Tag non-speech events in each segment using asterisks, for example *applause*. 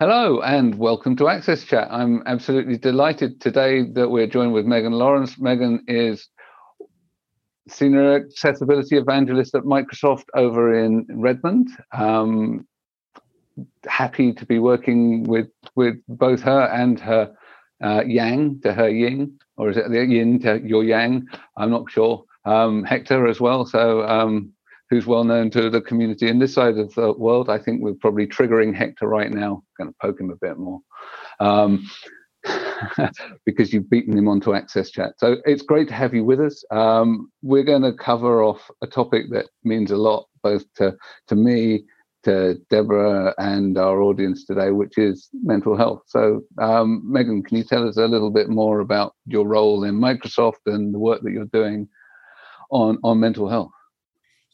Hello and welcome to Access Chat. I'm absolutely delighted today that we're joined with Megan Lawrence. Megan is Senior Accessibility Evangelist at Microsoft over in Redmond. Um, happy to be working with with both her and her uh, Yang to her Yin, or is it the Yin to your Yang? I'm not sure. Um, Hector as well. So um, who's well known to the community in this side of the world. I think we're probably triggering Hector right now. Going to poke him a bit more. Um, *laughs* because you've beaten him onto Access Chat. So it's great to have you with us. Um, we're going to cover off a topic that means a lot both to, to me, to Deborah, and our audience today, which is mental health. So, um, Megan, can you tell us a little bit more about your role in Microsoft and the work that you're doing on, on mental health?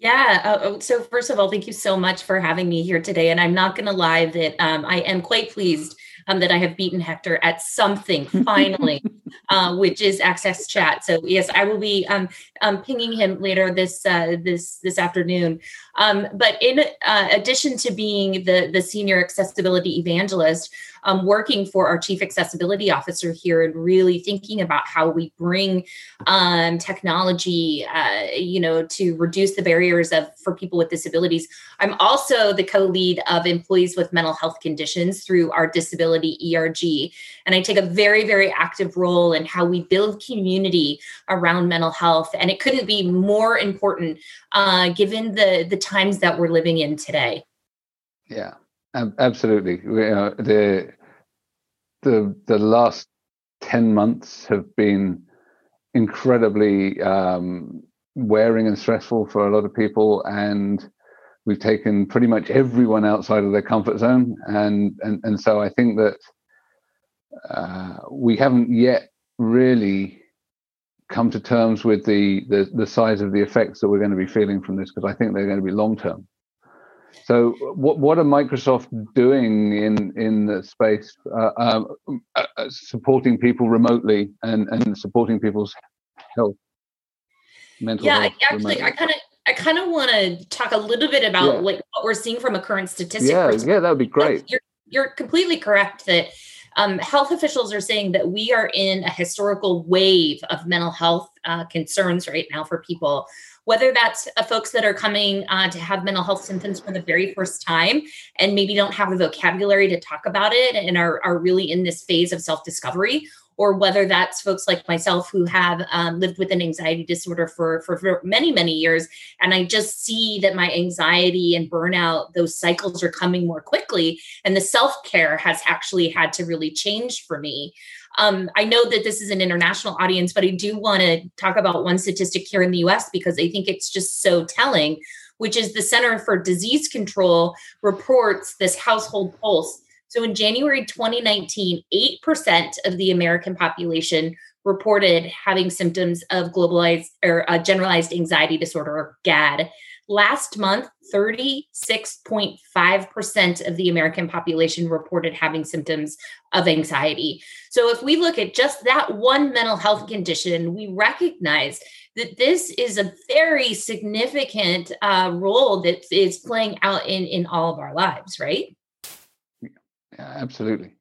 Yeah. Uh, oh, so first of all, thank you so much for having me here today. And I'm not going to lie that um, I am quite pleased um, that I have beaten Hector at something *laughs* finally, uh, which is Access Chat. So yes, I will be um, um pinging him later this uh, this this afternoon. Um, but in uh, addition to being the the senior accessibility evangelist, um, working for our chief accessibility officer here and really thinking about how we bring um, technology, uh, you know, to reduce the barriers of for people with disabilities. I'm also the co-lead of employees with mental health conditions through our disability ERG, and I take a very very active role in how we build community around mental health. And it couldn't be more important uh, given the the times that we're living in today. Yeah, absolutely. Uh, the the the last ten months have been incredibly um, wearing and stressful for a lot of people, and we've taken pretty much everyone outside of their comfort zone, and and and so I think that uh, we haven't yet really come to terms with the, the the size of the effects that we're going to be feeling from this because I think they're going to be long term. So, what what are Microsoft doing in in the space, uh, um, uh, uh, supporting people remotely and and supporting people's health, mental yeah, health? Yeah, actually, remotely? I kind of. I kind of want to talk a little bit about yeah. like what we're seeing from a current statistic. Yeah, yeah, that would be great. You're, you're completely correct that um, health officials are saying that we are in a historical wave of mental health uh, concerns right now for people. Whether that's uh, folks that are coming uh, to have mental health symptoms for the very first time and maybe don't have the vocabulary to talk about it and are, are really in this phase of self discovery, or whether that's folks like myself who have um, lived with an anxiety disorder for, for, for many, many years. And I just see that my anxiety and burnout, those cycles are coming more quickly. And the self care has actually had to really change for me. Um, I know that this is an international audience, but I do want to talk about one statistic here in the US because I think it's just so telling, which is the Center for Disease Control reports this household pulse. So in January 2019, 8% of the American population reported having symptoms of globalized or uh, generalized anxiety disorder or GAD. Last month, 36.5% of the American population reported having symptoms of anxiety. So, if we look at just that one mental health condition, we recognize that this is a very significant uh, role that is playing out in, in all of our lives, right? Absolutely.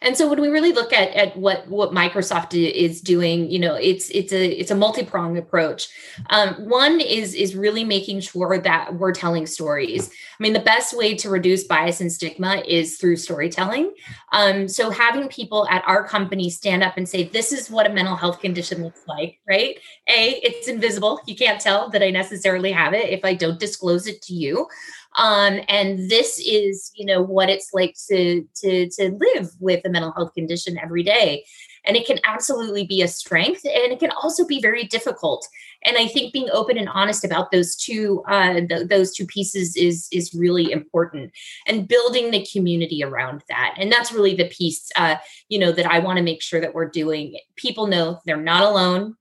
And so when we really look at at what what Microsoft is doing, you know, it's it's a it's a multi pronged approach. Um, one is is really making sure that we're telling stories. I mean, the best way to reduce bias and stigma is through storytelling. Um, so having people at our company stand up and say, "This is what a mental health condition looks like," right? A, it's invisible. You can't tell that I necessarily have it if I don't disclose it to you um, and this is you know what it's like to to to live with a mental health condition every day. And it can absolutely be a strength and it can also be very difficult. And i think being open and honest about those two uh, th- those two pieces is is really important and building the community around that. And that's really the piece uh, you know that i want to make sure that we're doing. People know they're not alone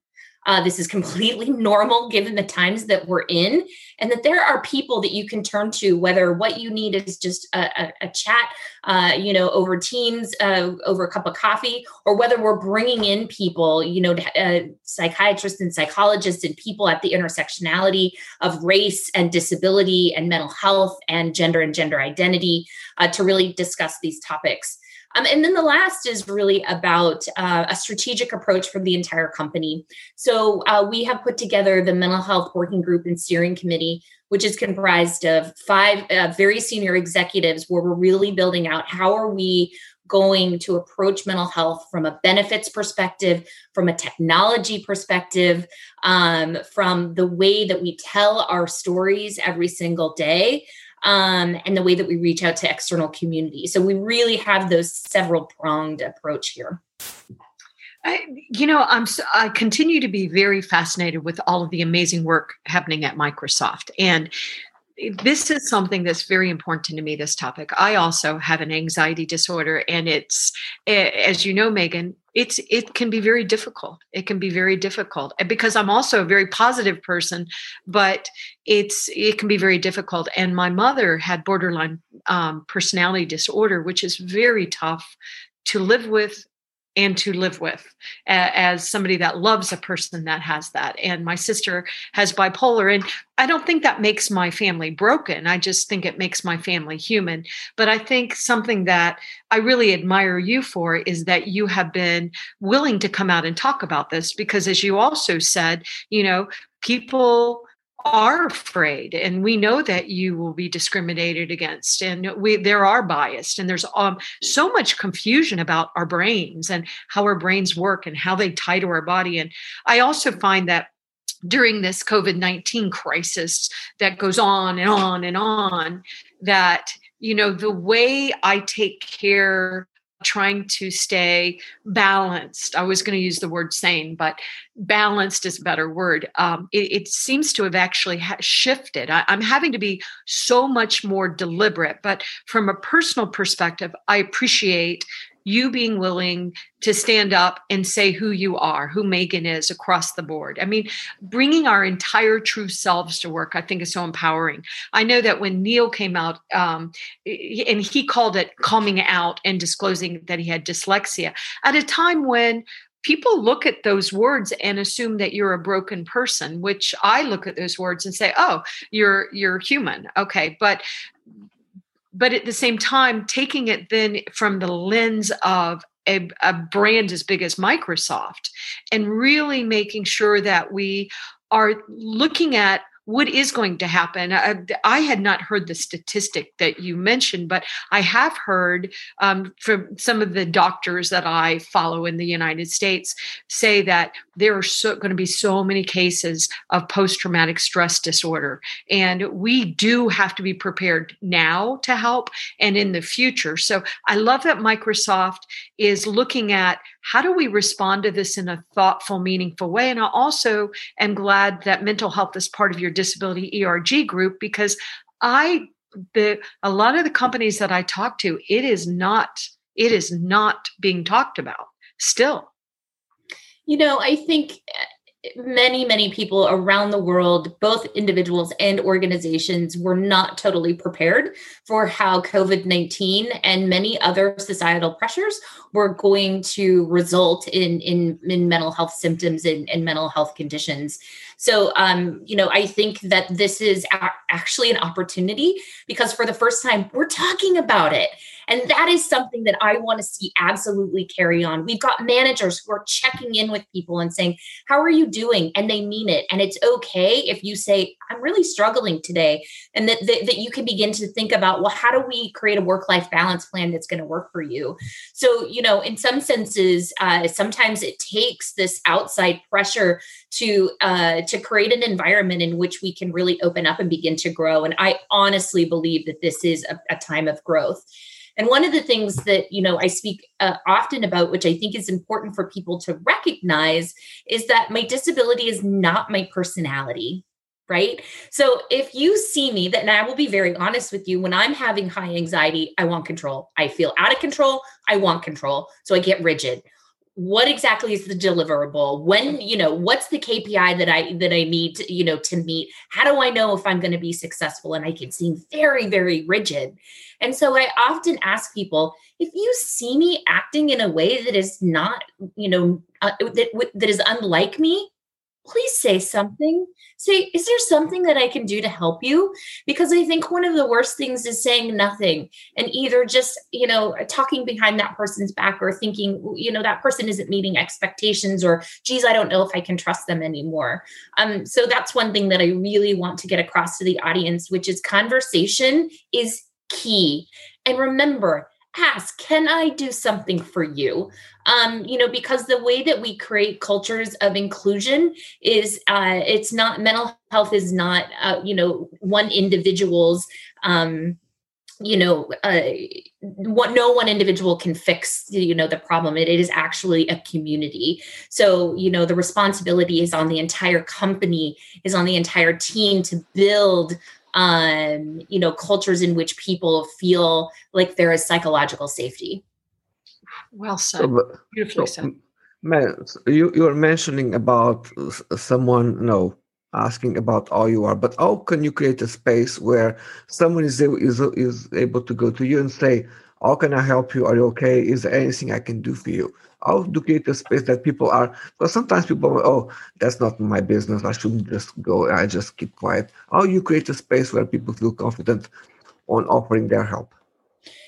uh, this is completely *laughs* normal given the times that we're in, and that there are people that you can turn to, whether what you need is just a, a, a chat, uh, you know, over Teams, uh, over a cup of coffee, or whether we're bringing in people, you know, uh, psychiatrists and psychologists and people at the intersectionality of race and disability and mental health and gender and gender identity uh, to really discuss these topics. Um, and then the last is really about uh, a strategic approach from the entire company. So uh, we have put together the mental health working group and steering committee, which is comprised of five uh, very senior executives, where we're really building out how are we going to approach mental health from a benefits perspective, from a technology perspective, um, from the way that we tell our stories every single day um, and the way that we reach out to external community. So we really have those several pronged approach here. I, you know, I'm I continue to be very fascinated with all of the amazing work happening at Microsoft, and this is something that's very important to me this topic. I also have an anxiety disorder and it's as you know megan it's it can be very difficult. It can be very difficult because i'm also a very positive person but it's it can be very difficult. And my mother had borderline um, personality disorder which is very tough to live with and to live with as somebody that loves a person that has that. And my sister has bipolar. And I don't think that makes my family broken. I just think it makes my family human. But I think something that I really admire you for is that you have been willing to come out and talk about this because, as you also said, you know, people are afraid and we know that you will be discriminated against and we there are biased and there's um, so much confusion about our brains and how our brains work and how they tie to our body and i also find that during this covid-19 crisis that goes on and on and on that you know the way i take care trying to stay balanced. I was going to use the word sane, but balanced is a better word. Um, it, it, seems to have actually ha- shifted. I, I'm having to be so much more deliberate. But from a personal perspective, I appreciate you being willing to stand up and say who you are, who Megan is across the board. I mean, bringing our entire true selves to work, I think is so empowering. I know that when Neil came out um, and he called it coming out and disclosing that he had dyslexia at a time when people look at those words and assume that you're a broken person which i look at those words and say oh you're you're human okay but but at the same time taking it then from the lens of a, a, brand as big as microsoft and really making sure that we are looking at what is going to happen. I, I, had not heard the statistic that you mentioned, but I have heard um, from some of the doctors that I follow in the United States say that there are so, going to be so many cases of post traumatic stress disorder. And we do have to be prepared now to help and in the future. So I love that Microsoft is looking at how do we respond to this in a thoughtful, meaningful way? And I also am glad that mental health is part of your disability ERG group because I the a lot of the companies that I talk to, it is not it is not being talked about still. You know, I think many, many people around the world, both individuals and organizations, were not totally prepared for how COVID 19 and many other societal pressures were going to result in, in, in mental health symptoms and, and mental health conditions. So, um, you know, I think that this is a- actually an opportunity because for the first time, we're talking about it. And that is something that I want to see absolutely carry on. We've got managers who are checking in with people and saying, How are you doing? And they mean it. And it's okay if you say, I'm really struggling today. And that, that, that you can begin to think about, well, how do we create a work life balance plan that's going to work for you? So, you know, in some senses, uh, sometimes it takes this outside pressure to uh, to create an environment in which we can really open up and begin to grow. And I honestly believe that this is a, a time of growth. And one of the things that, you know, I speak uh, often about, which I think is important for people to recognize, is that my disability is not my personality right? So if you see me, that and I will be very honest with you, when I'm having high anxiety, I want control. I feel out of control. I want control. So I get rigid what exactly is the deliverable? When you know what's the kpi that i that i need to you know to meet? How do i know if i'm going to be successful? And i can seem very very rigid. And so i often ask people if you see me acting in a way that is not you know uh, that that is unlike me please say something. Say, is there something that I can do to help you? Because I think one of the worst things is saying nothing and either just, you know, talking behind that person's back or thinking, you know, that person isn't meeting expectations or, geez, I don't know if I can trust them anymore. Um, so that's one thing that I really want to get across to the audience, which is conversation is key. And remember, ask can i do something for you? Um, you know because the way that we create cultures of inclusion is uh, it's not mental health is not uh, you know one individual's um, you know uh, what no one individual can fix you know the problem. It, it is actually a community. So you know the responsibility is on the entire company is on the entire team to build um, you know, cultures in which people feel like there is psychological safety. Well said. So, Beautifully so, said. Man, you you are mentioning about someone, you know, asking about how you are, but how can you create a space where someone is is is able to go to you and say, "How can I help you? Are you okay? Is there anything I can do for you?" how to create a space that people are because sometimes people oh that's not my business i shouldn't just go i just keep quiet how you create a space where people feel confident on offering their help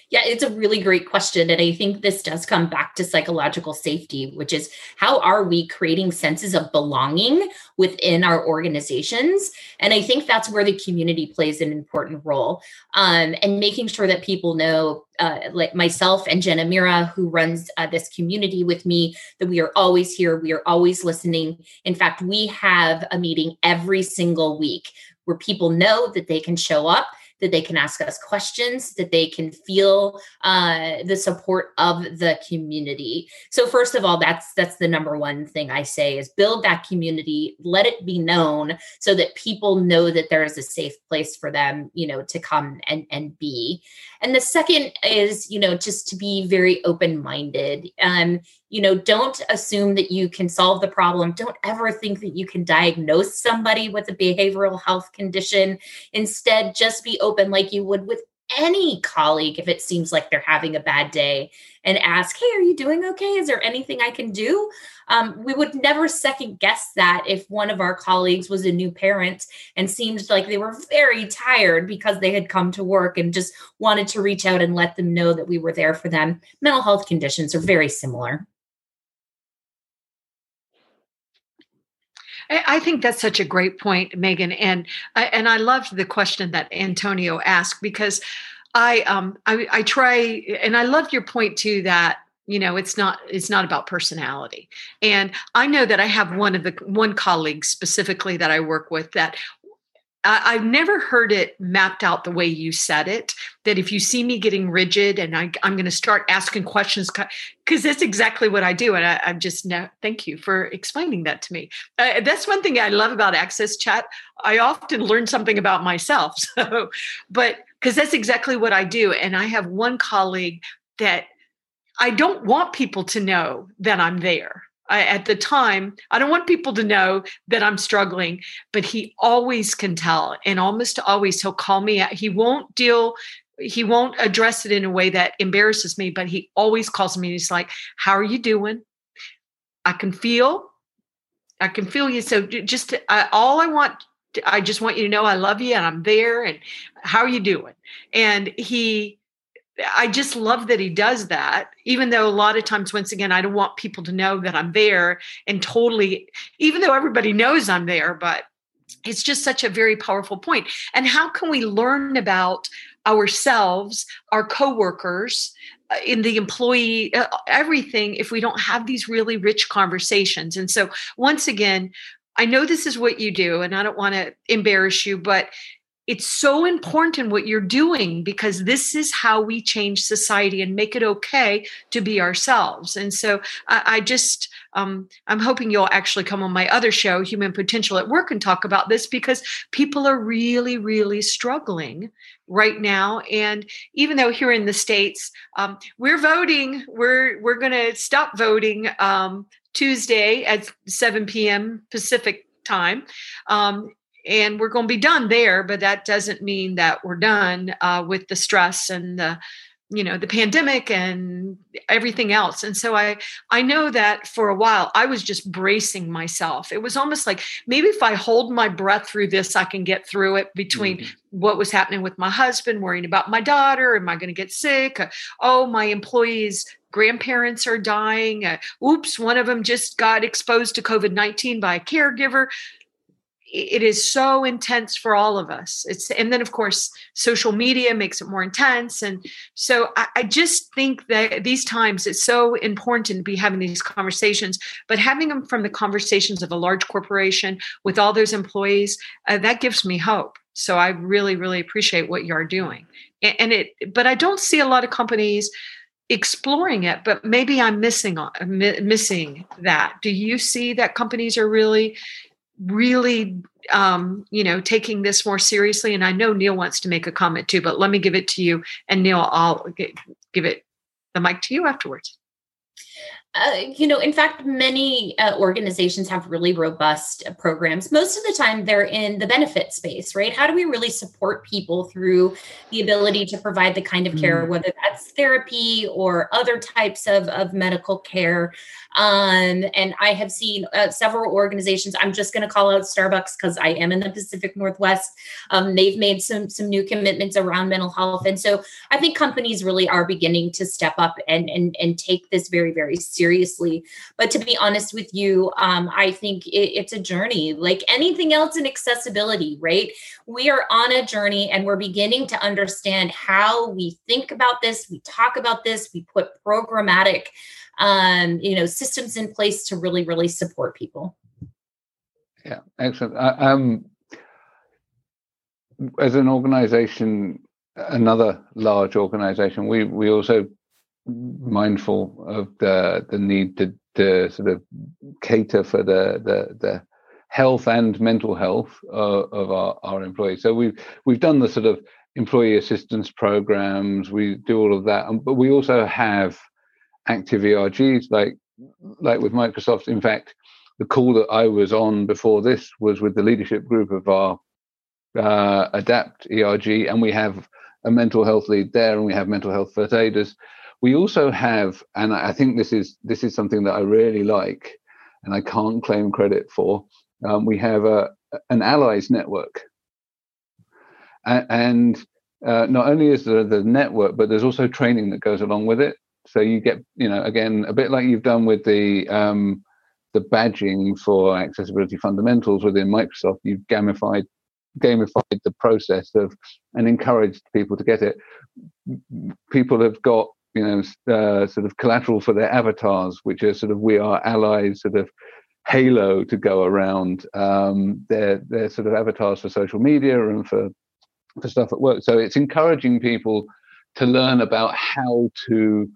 yeah, it's a really great question. And I think this does come back to psychological safety, which is how are we creating senses of belonging within our organizations? And I think that's where the community plays an important role um, and making sure that people know. Uh, like myself and Jenna Mira, who runs uh, this community with me, that we are always here. We are always listening. In fact, we have a meeting every single week where people know that they can show up that they can ask us questions, that they can feel uh, the support of the community. So first of all, that's that's the number one thing I say is build that community, let it be known so that people know that there is a safe place for them, you know, to come and and be. And the second is, you know, just to be very open minded. Um, you know don't assume that you can solve the problem. Don't ever think that you can diagnose somebody with a behavioral health condition. Instead just be open like you would with any colleague if it seems like they're having a bad day and ask hey are you doing okay? Is there anything i can do? Um, we would never second guess that if one of our colleagues was a new parent and seemed like they were very tired because they had come to work and just wanted to reach out and let them know that we were there for them. Mental health conditions are very similar I think that's such a great point, Megan, and and I loved the question that Antonio asked because I um I, I try and I love your point too that you know it's not it's not about personality. And i know that i have one of the one colleague specifically that i work with that I, have never heard it mapped out the way you said it. That if you see me getting rigid and I, am going to start asking questions, because that's exactly what I do. And I, am just now, thank you for explaining that to me. Uh, that's one thing I love about Access Chat. I often learn something about myself. *laughs* So, but because that's exactly what I do. And I have one colleague that I don't want people to know that I'm there. At the time, I don't want people to know that I'm struggling, but he always can tell. And almost always he'll call me out. He won't deal, he won't address it in a way that embarrasses me, but he always calls me and he's like, How are you doing? I can feel, I can feel you. So just I, all I want I just want you to know I love you and I'm there and how are you doing? And he I just love that he does that, even though a lot of times, once again, I don't want people to know that I'm there and totally, even though everybody knows I'm there, but it's just such a very powerful point. And how can we learn about ourselves, our coworkers, uh, in the employee, uh, everything, if we don't have these really rich conversations? And so, once again, I know this is what you do, and I don't want to embarrass you, but it's so important what you're doing because this is how we change society and make it okay to be ourselves. And so I, I just, um, I'm hoping you'll actually come on my other show, Human Potential at Work, and talk about this because people are really, really struggling right now. And even though here in the states um, we're voting, we're we're going to stop voting um, Tuesday at 7 p.m. Pacific time. Um, and we're going to be done there but that doesn't mean that we're done uh, with the stress and the you know the pandemic and everything else. And so i i know that for a while i was just bracing myself. It was almost like maybe if i hold my breath through this i can get through it between mm-hmm. what was happening with my husband worrying about my daughter am i going to get sick? Oh my employees grandparents are dying. Uh, oops one of them just got exposed to covid-19 by a caregiver it is so intense for all of us. It's and then of course social media makes it more intense. And so I, I, just think that these times it's so important to be having these conversations but having them from the conversations of a large corporation with all those employees uh, that gives me hope. So i really really appreciate what you're doing. And, and it but i don't see a lot of companies exploring it but maybe i'm missing missing that. Do you see that companies are really really um, you know taking this more seriously and i know neil wants to make a comment too but let me give it to you and neil i'll give it the mic to you afterwards uh, you know, in fact, many uh, organizations have really robust uh, programs. Most of the time, they're in the benefit space, right? How do we really support people through the ability to provide the kind of care, mm. whether that's therapy or other types of, of medical care? Um, and I have seen uh, several organizations. I'm just going to call out Starbucks because I am in the Pacific Northwest. Um, they've made some some new commitments around mental health, and so I think companies really are beginning to step up and and and take this very very seriously seriously. But to be honest with you, um, I think it, it's a journey like anything else in accessibility, right? We are on a journey and we're beginning to understand how we think about this, we talk about this, we put programmatic um, you know, systems in place to really, really support people. Yeah, excellent. Uh, um, as an organization, another large organization, we we also mindful of the the need to, to sort of cater for the the, the health and mental health uh, of our, our employees. So we've we've done the sort of employee assistance programs. We do all of that, but we also have active ERGs like like with Microsoft. In fact, the call that I was on before this was with the leadership group of our uh, Adapt ERG, and we have a mental health lead there, and we have mental health first aiders. We also have, and I think this is this is something that I really like, and I can't claim credit for. Um, we have a an allies network, and, and uh, not only is there the network, but there's also training that goes along with it. So you get, you know, again, a bit like you've done with the um, the badging for accessibility fundamentals within Microsoft. You've gamified gamified the process of and encouraged people to get it. People have got you know, uh, sort of collateral for their avatars, which are sort of we are allies, sort of halo to go around um, their their sort of avatars for social media and for for stuff at work. So it's encouraging people to learn about how to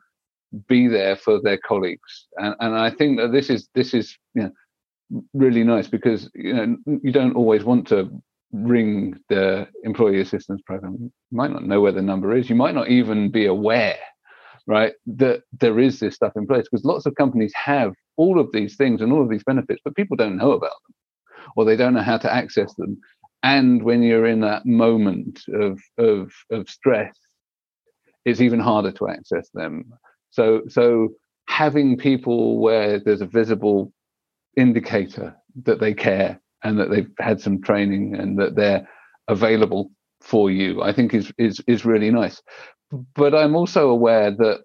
be there for their colleagues, and and I think that this is this is you know really nice because you know you don't always want to ring the employee assistance program. You might not know where the number is. You might not even be aware right that there is this stuff in place because lots of companies have all of these things and all of these benefits but people don't know about them or they don't know how to access them. And when you're in that moment of of of stress it's even harder to access them. So so having people where there's a visible indicator that they care and that they've had some training and that they're available for you i think is is is really nice but I'm also aware that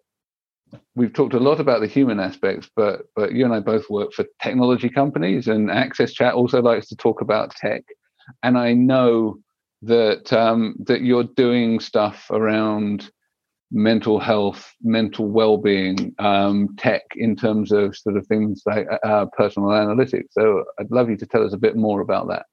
we've talked a lot about the human aspects, but but you and I both work for technology companies, and Access Chat also likes to talk about tech. And I know that um, that you're doing stuff around mental health, mental well-being, um, tech in terms of sort of things like uh, personal analytics. So I'd love you to tell us a bit more about that.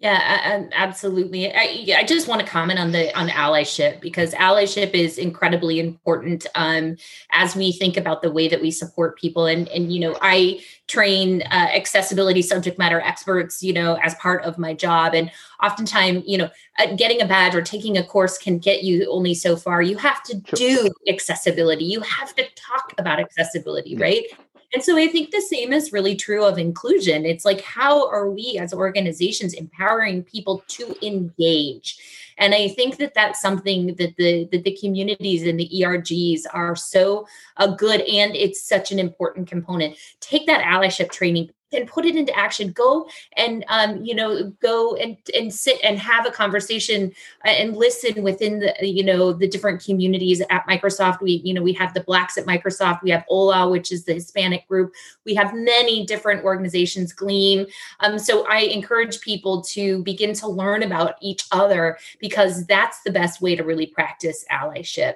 Yeah, absolutely. I, I, just want to comment on the on allyship because allyship is incredibly important um, as we think about the way that we support people. And and you know, I train uh, accessibility subject matter experts, you know, as part of my job. And oftentimes, you know, uh, getting a badge or taking a course can get you only so far. You have to do accessibility. You have to talk about accessibility, right? And so I think the same is really true of inclusion. It's like, how are we as organizations empowering people to engage? And I think that that's something that the that the communities and the ERGs are so uh, good, and it's such an important component. Take that allyship training, and put it into action. Go and um, you know go and and sit and have a conversation uh, and listen within the you know the different communities at microsoft. We you know we have the blacks at microsoft. We have HOLA which is the hispanic group. We have many different organizations GLEAM. Um, so i encourage people to begin to learn about each other because that's the best way to really practice allyship.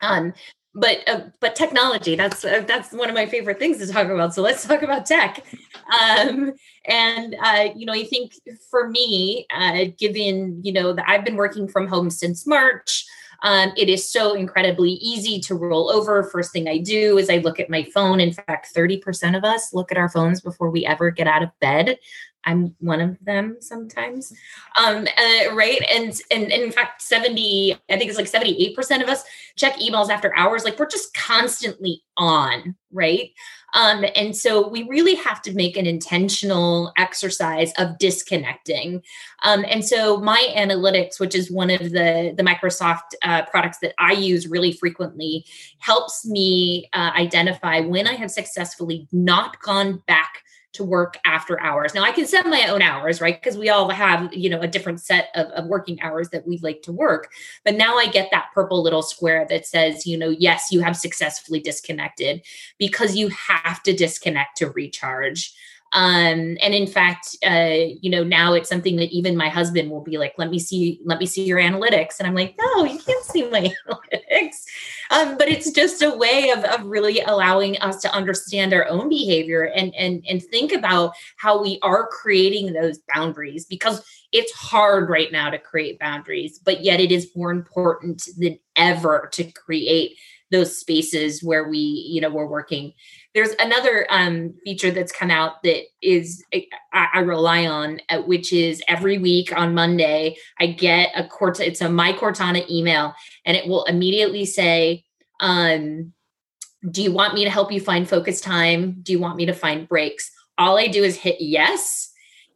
Um, but uh, but technology that's uh, that's one of my favorite things to talk about. So let's talk about tech um, and uh, you know i think for me uh, given you know that i've been working from home since march um, it is so incredibly easy to roll over. First thing I do is I look at my phone. In fact, 30% of us look at our phones before we ever get out of bed. I'm one of them sometimes. Um, uh, right. And, and, and in fact, 70, I think it's like 78% of us check emails after hours. Like we're just constantly on. Right. Um, and so we really have to make an intentional exercise of disconnecting. Um, and so my analytics, which is one of the, the Microsoft uh, products that I use really frequently, helps me uh, identify when I have successfully not gone back to work after hours. Now I can set my own hours, right? Because we all have, you know, a different set of, of working hours that we like to work. But now I get that purple little square that says, you know, yes, you have successfully disconnected because you have to disconnect to recharge. Um, and in fact, uh, you know, now it's something that even my husband will be like, let me see, let me see your analytics. And I'm like, no, you can't my *laughs* analytics. Um, but it's just a way of, of really allowing us to understand our own behavior and, and, and think about how we are creating those boundaries because it's hard right now to create boundaries, but yet it is more important than ever to create those spaces where we, you know, we're working there's another um, feature that's come out that is I, I rely on, uh, which is every week on Monday I get a Cortana. It's a my Cortana email, and it will immediately say, um, "Do you want me to help you find focus time? Do you want me to find breaks?" All I do is hit yes,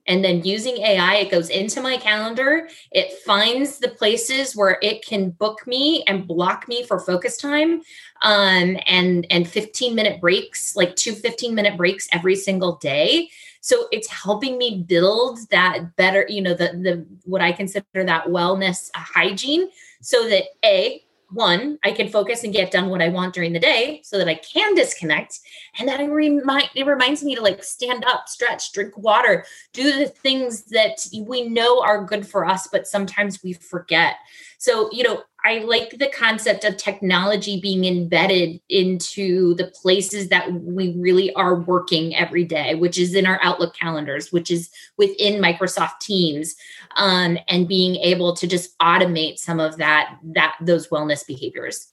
and then using AI, it goes into my calendar. It finds the places where it can book me and block me for focus time um, and, and 15 minute breaks, like two 15 minute breaks every single day. So it's helping me build that better, you know, the, the, what I consider that wellness hygiene so that A, one, I can focus and get done what I want during the day so that I can disconnect. And then remind, it reminds me to like stand up, stretch, drink water, do the things that we know are good for us, but sometimes we forget. So, you know, I like the concept of technology being embedded into the places that we really are working every day, which is in our Outlook calendars, which is within Microsoft Teams, um, and being able to just automate some of that that those wellness behaviors.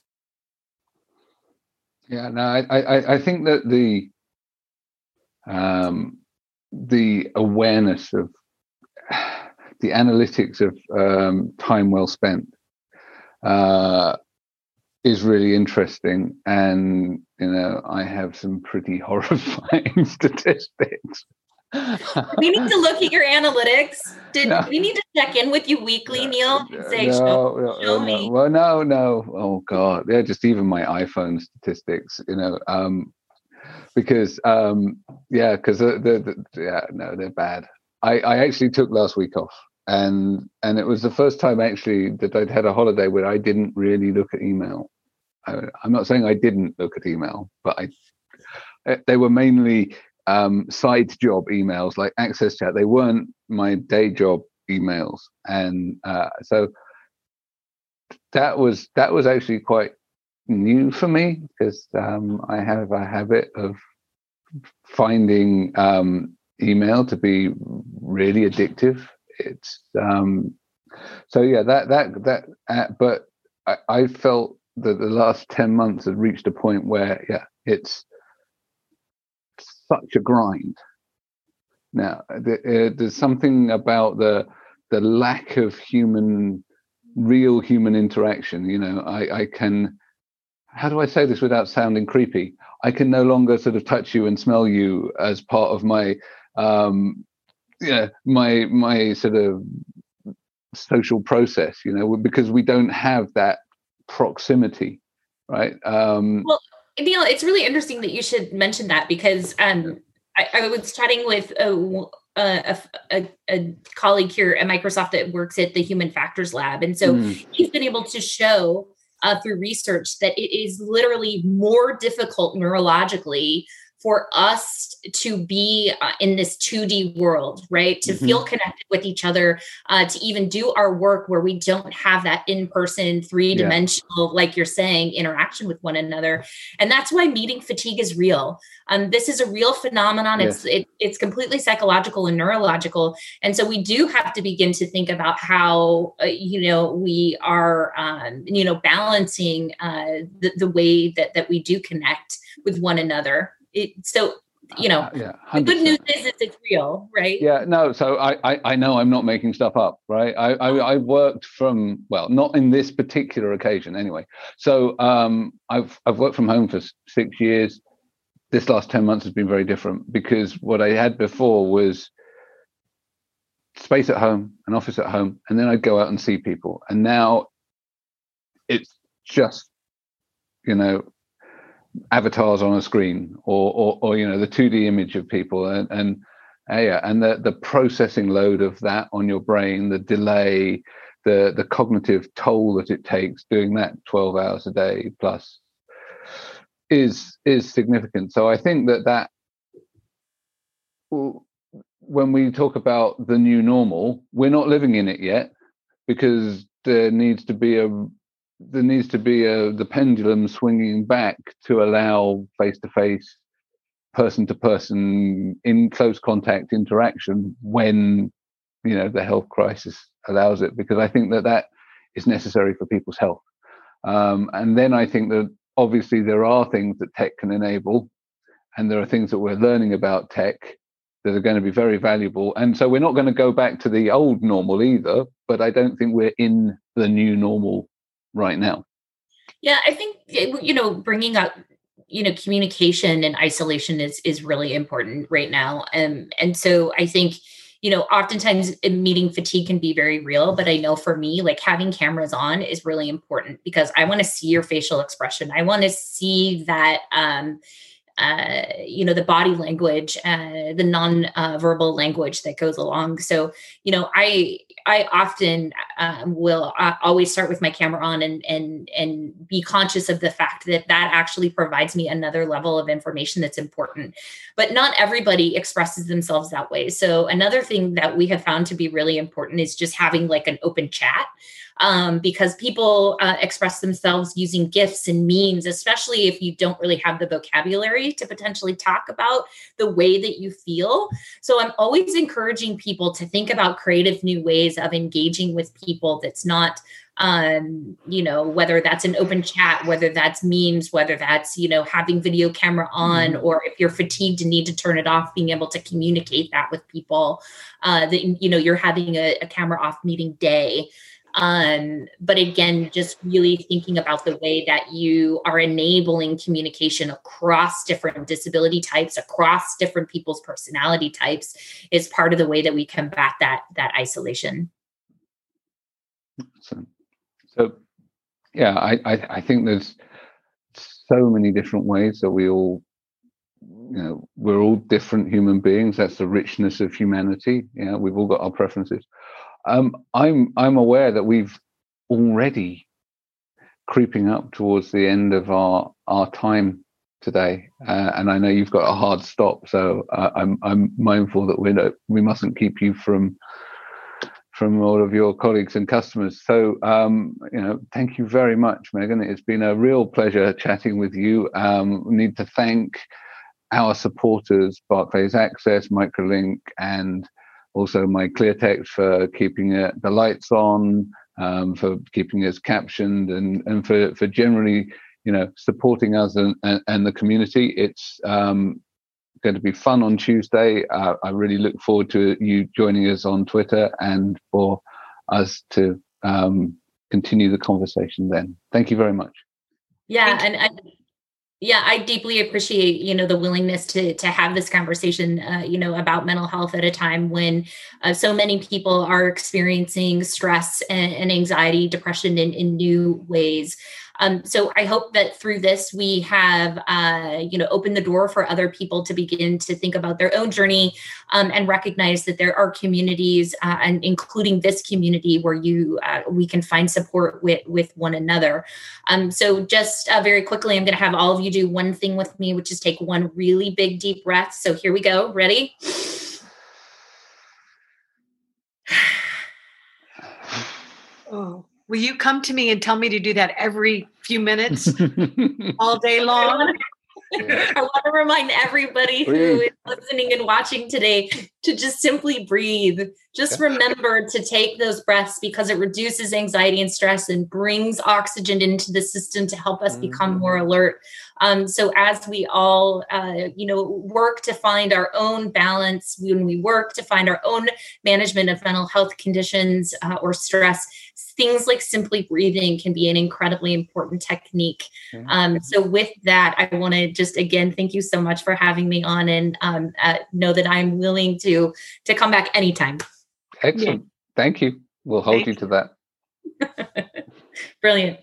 Yeah, no, I I, I think that the um, the awareness of *sighs* the analytics of um, time well spent uh, is really interesting. And, you know, I have some pretty *laughs* horrifying statistics. we need to look at your analytics. Did no. we need to check in with you weekly, no, Neil? Say, no, show, no, show me. Well, no, no. Oh God, yeah, just even my iPhone statistics. You know, um, because um, yeah, because the, the, the, yeah, no, they're bad. I, I actually took last week off and and it was the first time actually that I'd had a holiday where I didn't really look at email. I, am not saying I didn't look at email, but I eh, they were mainly um, side job emails like Access Chat. They weren't my day job emails, and uh, so that was that was actually quite new for me because um, I have a habit of finding um, email to be really addictive it's um, so yeah that that that uh, but I, I felt that the last 10 months had reached a point where yeah it's such a grind. Now the, uh, there's something about the the lack of human real human interaction you know i i can how do i say this without sounding creepy? I can no longer sort of touch you and smell you as part of my um yeah my my sort of social process you know because we don't have that proximity right um well neil it's really interesting that you should mention that because um i, I was chatting with a, a, a, a, colleague here at microsoft that works at the human factors lab and so mm. he's been able to show uh, through research that it is literally more difficult neurologically for us to be uh, in this 2D world, right? To mm-hmm. feel connected with each other, uh, to even do our work where we don't have that in person, three dimensional, yeah. like you're saying, interaction with one another. And that's why meeting fatigue is real. Um, this is a real phenomenon. Yes. It's it, it's completely psychological and neurological, and so we do have to begin to think about how uh, you know we are um, you know balancing uh, the, the way that that we do connect with one another it, so you know uh, yeah, the good news is, is it's real right? Yeah no so I, I, I know i'm not making stuff up right? I, I i worked from well not in this particular occasion anyway. So um i've i've worked from home for six years. This last 10 months has been very different because what i had before was space at home an office at home and then i'd go out and see people. And now it's just you know avatars on a screen or, or, or you know the 2d image of people. And, and uh, yeah and the, the processing load of that on your brain the delay the the cognitive toll that it takes doing that 12 hours a day plus is is significant. So i think that that when we talk about the new normal we're not living in it yet because there needs to be a there needs to be a the pendulum swinging back to allow face to face person to person in close contact interaction when you know the health crisis allows it because i think that that is necessary for people's health. Um, and then i think that obviously there are things that tech can enable and there are things that we're learning about tech that are going to be very valuable. And so we're not going to go back to the old normal either but i don't think we're in the new normal right now. Yeah, I think you know bringing up you know communication and isolation is is really important right now, and um, and so I think you know oftentimes meeting fatigue can be very real but i know for me like having cameras on is really important because i want to see your facial expression i want to see that um uh, you know the body language uh, the non-verbal uh, language that goes along so you know i i often um, will uh, always start with my camera on and and and be conscious of the fact that that actually provides me another level of information that's important. But not everybody expresses themselves that way. So another thing that we have found to be really important is just having like an open chat um, because people uh, express themselves using gifs and memes, especially if you don't really have the vocabulary to potentially talk about the way that you feel. So I'm always encouraging people to think about creative new ways of engaging with people that's not um, you know, whether that's an open chat, whether that's memes, whether that's, you know, having video camera on, mm-hmm. or if you're fatigued and need to turn it off, being able to communicate that with people, uh, that, you know, you're having a, a camera off meeting day. Um, but again, just really thinking about the way that you are enabling communication across different disability types, across different people's personality types, is part of the way that we combat that that isolation. So, so yeah, I, I, I think there's so many different ways that we all you know we're all different human beings. That's the richness of humanity. Yeah we've all got our preferences um, I'm I'm aware that we've already creeping up towards the end of our our time today, uh, and I know you've got a hard stop, so uh, I'm I'm mindful that we we mustn't keep you from from all of your colleagues and customers. So um, you know, thank you very much, Megan. It's been a real pleasure chatting with you. Um, need to thank our supporters, Barclays Access, Microlink, and also MyClearText for keeping it, the lights on, um, for keeping us captioned, and and for for generally you know supporting us and and, and the community. It's um, going to be fun on Tuesday. Uh, I really look forward to you joining us on Twitter and for us to um, continue the conversation then. Thank you very much. Yeah, and I, yeah, I deeply appreciate you know the willingness to to have this conversation, uh, you know, about mental health at a time when uh, so many people are experiencing stress and, and anxiety, depression in in new ways. Um, so I hope that through this we have, uh, you know, opened the door for other people to begin to think about their own journey um, and recognize that there are communities, uh, and including this community, where you uh, we can find support with with one another. Um, so just uh, very quickly, I'm going to have all of you do one thing with me, which is take one really big deep breath. So here we go. Ready? Oh. Will you come to me and tell me to do that every few minutes, *laughs* all day long? *laughs* I want to remind everybody who is listening and watching today to just simply breathe. Just remember to take those breaths because it reduces anxiety and stress and brings oxygen into the system to help us become more mm-hmm. alert. Um, so as we all, uh, you know, work to find our own balance, when we work to find our own management of mental health conditions uh, or stress, things like simply breathing can be an incredibly important technique. Um, so, with that, I want to just again thank you so much for having me on, and um, uh, know that I'm willing to to come back anytime. Excellent. Yeah. Thank you. We'll hold Thank you to that. *laughs* Brilliant.